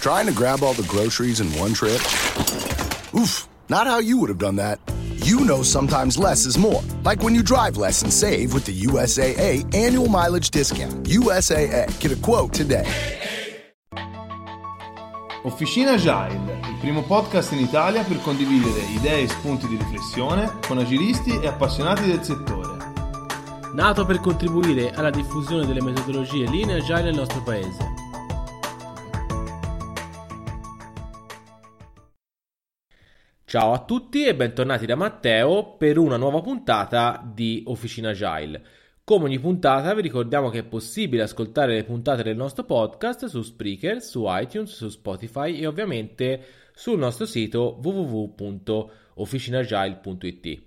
Trying to grab all the groceries in one trip? Oof, not how you would have done that. You know sometimes less is more. Like when you drive less and save with the USAA annual mileage discount. USAA, get a quote today. Officina Agile, il primo podcast in Italia per condividere idee e spunti di riflessione con agilisti e appassionati del settore. Nato per contribuire alla diffusione delle metodologie Lean e Agile nel nostro paese. Ciao a tutti e bentornati da Matteo per una nuova puntata di Officina Agile. Come ogni puntata vi ricordiamo che è possibile ascoltare le puntate del nostro podcast su Spreaker, su iTunes, su Spotify e ovviamente sul nostro sito www.officinagile.it.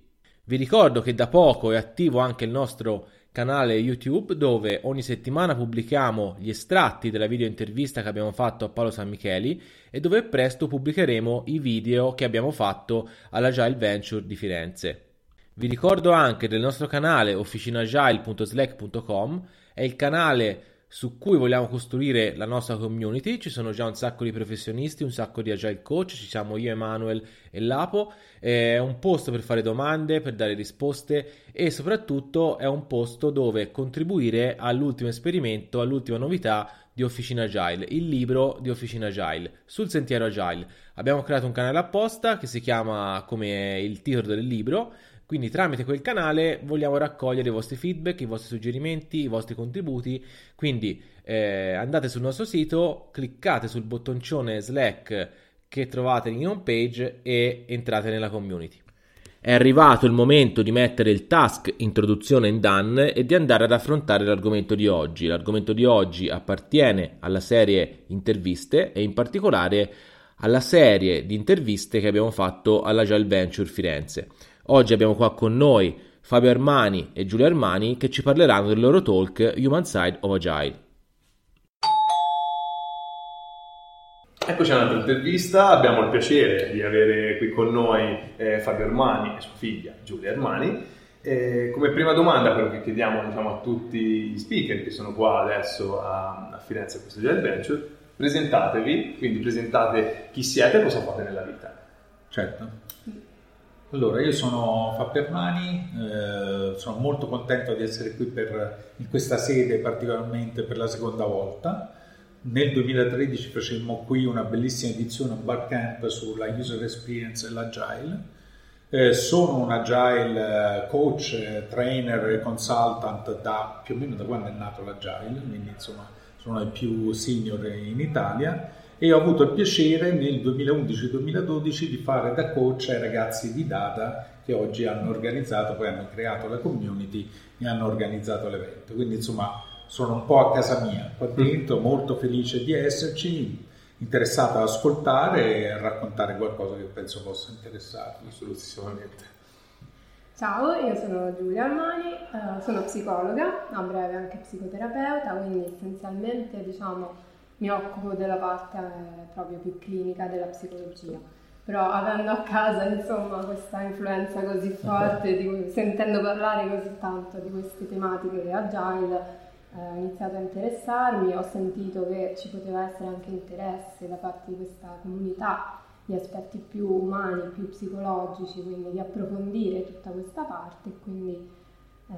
Vi ricordo che da poco è attivo anche il nostro canale YouTube dove ogni settimana pubblichiamo gli estratti della video intervista che abbiamo fatto a Paolo San Micheli e dove presto pubblicheremo i video che abbiamo fatto all'Agile Venture di Firenze. Vi ricordo anche del nostro canale officinagile.slack.com, è il canale su cui vogliamo costruire la nostra community. Ci sono già un sacco di professionisti, un sacco di agile coach, ci siamo io, Emanuel e Lapo. È un posto per fare domande, per dare risposte e soprattutto è un posto dove contribuire all'ultimo esperimento, all'ultima novità di Officina Agile, il libro di Officina Agile, sul sentiero Agile. Abbiamo creato un canale apposta che si chiama come il titolo del libro quindi tramite quel canale vogliamo raccogliere i vostri feedback, i vostri suggerimenti, i vostri contributi. Quindi eh, andate sul nostro sito, cliccate sul bottoncione Slack che trovate in home page e entrate nella community. È arrivato il momento di mettere il task introduzione in done e di andare ad affrontare l'argomento di oggi. L'argomento di oggi appartiene alla serie interviste e in particolare alla serie di interviste che abbiamo fatto alla Agile Venture Firenze. Oggi abbiamo qua con noi Fabio Armani e Giulio Armani che ci parleranno del loro talk Human Side of Agile. Eccoci all'altra intervista, abbiamo il piacere di avere qui con noi eh, Fabio Armani e sua figlia Giulia Armani. Eh, come prima domanda, quello che chiediamo diciamo, a tutti gli speaker che sono qua adesso a, a Firenze a questo Agile Venture, presentatevi, quindi presentate chi siete e cosa fate nella vita. Certo. Allora, io sono Fabio Armani, eh, sono molto contento di essere qui per, in questa sede, particolarmente per la seconda volta. Nel 2013 facemmo qui una bellissima edizione, un barcamp sulla user experience e l'agile. Eh, sono un agile coach, trainer e consultant da più o meno da quando è nato l'agile, quindi insomma sono il più senior in Italia e ho avuto il piacere nel 2011-2012 di fare da coach ai ragazzi di Dada che oggi hanno organizzato, poi hanno creato la community e hanno organizzato l'evento. Quindi insomma sono un po' a casa mia qua dentro, molto felice di esserci, interessato ad ascoltare e a raccontare qualcosa che penso possa interessarvi. Assolutamente. Ciao, io sono Giulia Armani, eh, sono psicologa, a breve anche psicoterapeuta, quindi essenzialmente diciamo mi occupo della parte eh, proprio più clinica della psicologia. Però avendo a casa insomma questa influenza così forte, di, sentendo parlare così tanto di queste tematiche agile, eh, ho iniziato a interessarmi, ho sentito che ci poteva essere anche interesse da parte di questa comunità di aspetti più umani, più psicologici, quindi di approfondire tutta questa parte quindi eh,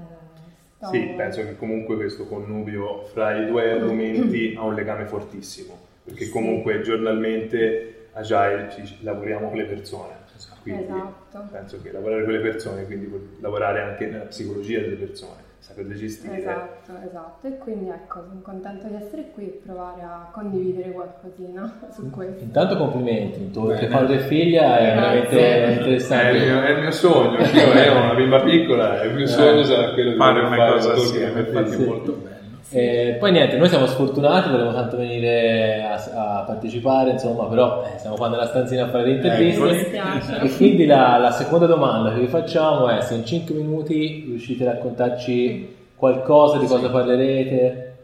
sì, penso che comunque questo connubio fra i due argomenti ha un legame fortissimo, perché comunque giornalmente Agile ci lavoriamo con le persone. Quindi esatto. penso che lavorare con le persone, quindi lavorare anche nella psicologia delle persone, saperle gestire. Esatto, esatto. E quindi ecco, sono contenta di essere qui e provare a condividere qualcosina su questo. Intanto complimenti, tu che padre e figlia è veramente interessante. È il mio, è il mio sogno, io ho una bimba piccola, il mio sogno sarà quello di fare una cosa assieme, infatti è molto bello. Eh, poi niente, noi siamo sfortunati, volevamo tanto venire a, a partecipare, insomma, però eh, siamo qua nella stanzina a fare le interviste. Ecco. E quindi la, la, seconda domanda che vi facciamo è se in 5 minuti riuscite a raccontarci qualcosa di cosa parlerete.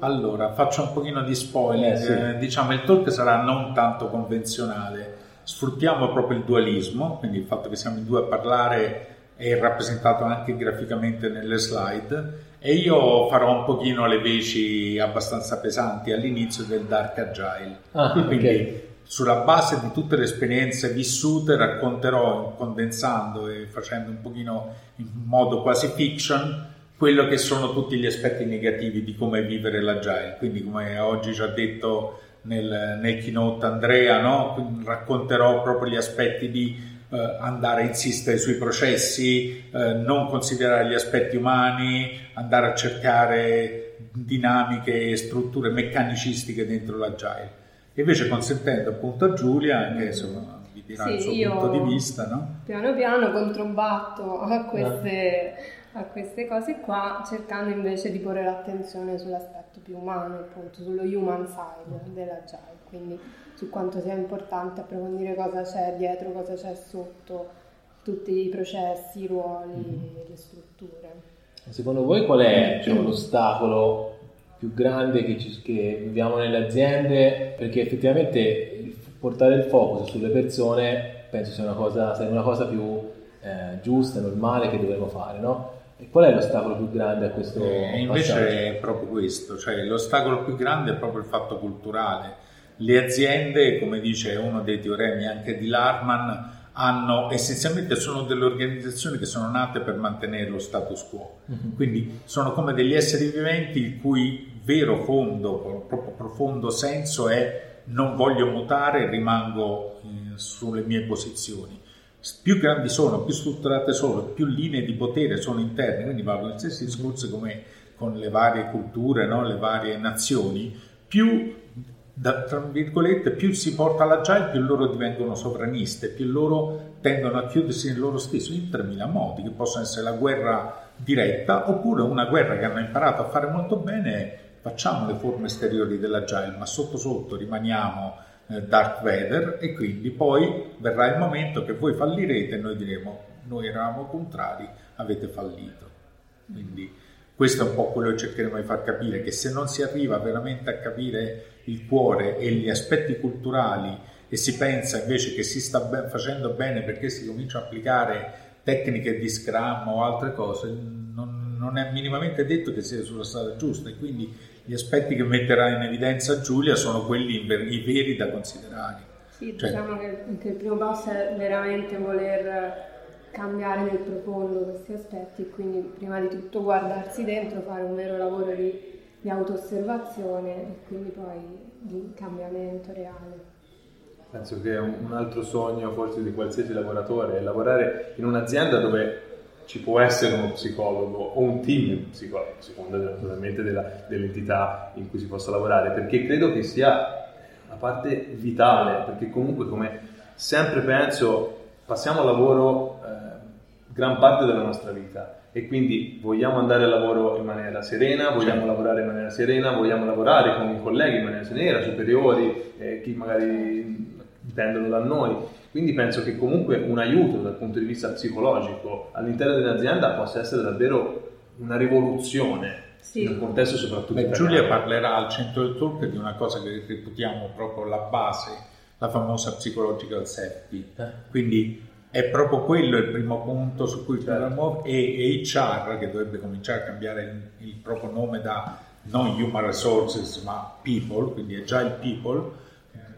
Allora, faccio un pochino di spoiler. Eh, sì. eh, diciamo, il talk sarà non tanto convenzionale. Sfruttiamo proprio il dualismo, quindi il fatto che siamo in due a parlare è rappresentato anche graficamente nelle slide E io farò un pochino le veci abbastanza pesanti all'inizio del Dark Agile. Ah, Quindi ok. sulla base di tutte le esperienze vissute racconterò, condensando e facendo un pochino in modo quasi fiction, quello che sono tutti gli aspetti negativi di come vivere l'agile. Quindi come oggi ci ha detto nel, nel keynote Andrea, no? Racconterò proprio gli aspetti di andare a insistere sui processi, eh, non considerare gli aspetti umani, andare a cercare dinamiche e strutture meccanicistiche dentro l'agile. Invece consentendo appunto a Giulia, che insomma vi dirà Sì, il suo punto di vista, no? Piano piano controbatto a queste, a queste cose qua, cercando invece di porre l'attenzione sull'aspetto più umano, appunto sullo human side dell'agile, quindi su quanto sia importante approfondire cosa c'è dietro, cosa c'è sotto, tutti i processi, i ruoli, le strutture. Secondo voi qual è diciamo, l'ostacolo più grande che, ci- che viviamo nelle aziende? Perché effettivamente il- portare il focus sulle persone penso sia una cosa, sia una cosa più eh, giusta, normale che dovremmo fare, no? E qual è l'ostacolo più grande a questo E invece passaggio? è proprio questo, cioè l'ostacolo più grande è proprio il fatto culturale. Le aziende, come dice uno dei teoremi anche di Larman, hanno essenzialmente sono delle organizzazioni che sono nate per mantenere lo status quo. Quindi sono come degli esseri viventi il cui vero fondo, proprio profondo senso è non voglio mutare, rimango eh, sulle mie posizioni. Più grandi sono, più strutturate sono, più linee di potere sono interne, quindi va con gli stessi discorsi come con le varie culture, no? le varie nazioni, più da- tra virgolette, più si porta all'agile, più loro divengono sovraniste, più loro tendono a chiudersi in loro stesso in 3000 modi, che possono essere la guerra diretta oppure una guerra che hanno imparato a fare molto bene, facciamo le forme esteriori dell'agile, ma sotto sotto rimaniamo Darth Vader e quindi poi verrà il momento che voi fallirete e noi diremo noi eravamo contrari, avete fallito. Quindi questo è un po' quello che cercheremo di far capire, che se non si arriva veramente a capire il cuore e gli aspetti culturali e si pensa invece che si sta be- facendo bene perché si comincia a applicare tecniche di Scrum o altre cose, non, è minimamente detto che sia sulla strada giusta e quindi gli aspetti che metterà in evidenza Giulia sono quelli ver- i veri da considerare. Sì, Cioè- diciamo che, che il primo passo è veramente voler cambiare nel profondo questi aspetti e quindi prima di tutto guardarsi dentro, fare un vero lavoro di, di auto-osservazione e quindi poi di cambiamento reale. Penso che un un altro sogno forse di qualsiasi lavoratore è lavorare in un'azienda dove ci può essere uno psicologo o un team di psicologi, a seconda naturalmente della- dell'entità in cui si possa lavorare, perché credo che sia una parte vitale, perché comunque come sempre penso passiamo al lavoro eh, gran parte della nostra vita e quindi vogliamo andare al lavoro in maniera serena, vogliamo Certo. lavorare in maniera serena, vogliamo lavorare con i colleghi in maniera serena, superiori, eh, chi magari dipendono da noi. Quindi penso che comunque un aiuto dal punto di vista psicologico all'interno dell'azienda possa essere davvero una rivoluzione Sì. in un contesto soprattutto Beh. Giulia parlerà al centro del talk di una cosa che reputiamo proprio la base, la famosa psychological safety. Quindi è proprio quello il primo punto su cui Certo. dovremmo e HR che dovrebbe cominciare a cambiare il, il proprio nome da non human resources ma people, quindi agile people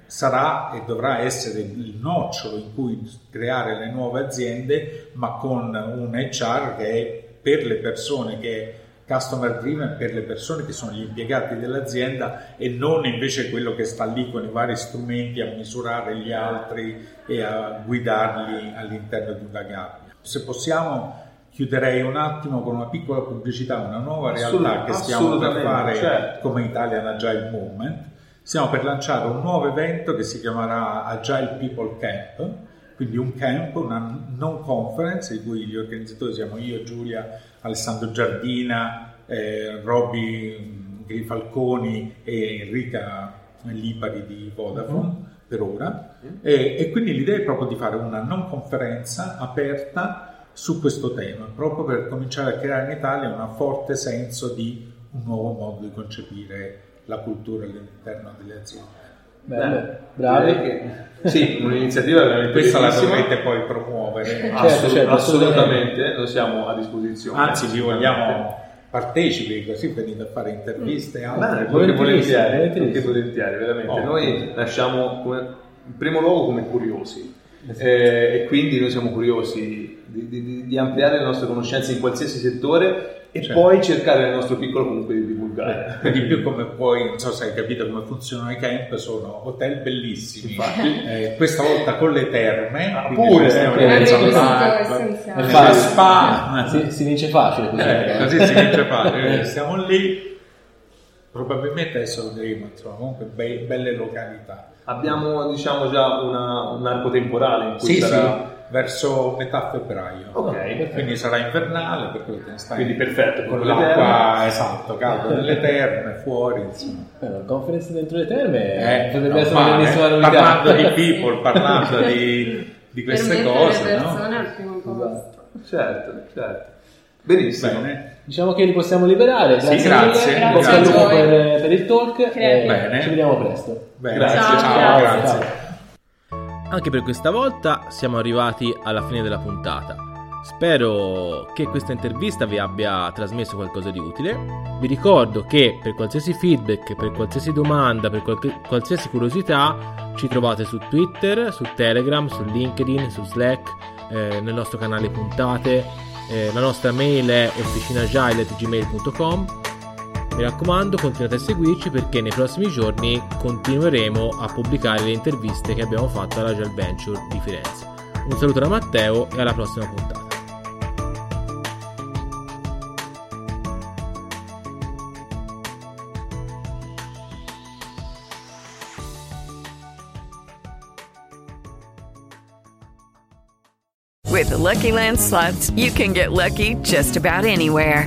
sarà e dovrà essere il nocciolo in cui creare le nuove aziende, ma con un HR che è per le persone che è customer driven per le persone che sono gli impiegati dell'azienda e non invece quello che sta lì con i vari strumenti a misurare gli altri e a guidarli all'interno di una gabbia. Se possiamo chiuderei un attimo con una piccola pubblicità, una nuova realtà che stiamo per fare certo. come Italian Agile Movement. Stiamo per lanciare un nuovo evento che si chiamerà Agile People Camp, quindi un camp, una non conference di cui gli organizzatori siamo io, Giulia, Alessandro Giardina, eh, Roby Grifalconi e Enrica Lipari di Vodafone per ora. E, e quindi l'idea è proprio di fare una non conferenza aperta su questo tema, proprio per cominciare a creare in Italia un forte senso di un nuovo modo di concepire la cultura all'interno delle aziende. Bello, Beh, bravi. che- sì, un'iniziativa veramente Questa la dovrete poi promuovere. Certo, Assolut- certo, assolutamente, lo siamo a disposizione. Anzi, vi vogliamo partecipi, così venite a fare interviste. Mm. altre. Beh, volentieri, volentieri, volentieri, veramente. Oh. Noi nasciamo come, in primo luogo come curiosi eh, e quindi noi siamo curiosi di, di- di- di ampliare le nostre conoscenze in qualsiasi settore e Certo. poi cercare nel nostro piccolo comunque di divulgare. Per di più come puoi, non so se hai capito come funzionano i camp, sono hotel bellissimi. Infatti. Eh, questa volta con le terme. Ah, pure, stiamo eh. Eh, Infatti. la spa. Si, si vince facile così. Eh, così si vince facile. Stiamo lì. Probabilmente adesso vedremo, insomma, comunque be- belle località. Abbiamo diciamo già una- un arco temporale in cui Sì, sarà... sì, verso metà febbraio. Ok, Quindi sarà invernale, per cui te ne stai Quindi perfetto, con l'acqua, esatto, caldo nelle terme, fuori, insomma. Eh, la conference dentro le terme Eh, potrebbe no, essere una eh, grandissima novità. parlando di people, parlando di, di queste cose, le no? persone al primo posto. Certo, certo. Benissimo. Bene. Diciamo che li possiamo liberare. Sì, Grazie, grazie, mille. Grazie. lupo per, per il talk. E Bene. Ci vediamo presto. Bene, Grazie, ciao, ciao, grazie. Anche per questa volta siamo arrivati alla fine della puntata. Spero che questa intervista vi abbia trasmesso qualcosa di utile. Vi ricordo che per qualsiasi feedback, per qualsiasi domanda, per qualsiasi curiosità, ci trovate su Twitter, su Telegram, su LinkedIn, su Slack, eh, nel nostro canale puntate. Eh, la nostra mail è officinagile.gmail.com Mi raccomando, continuate a seguirci perché nei prossimi giorni continueremo a pubblicare le interviste che abbiamo fatto alla Gel Venture di Firenze. Un saluto da Matteo e alla prossima puntata. With the Lucky Land slots, you can get lucky just about anywhere.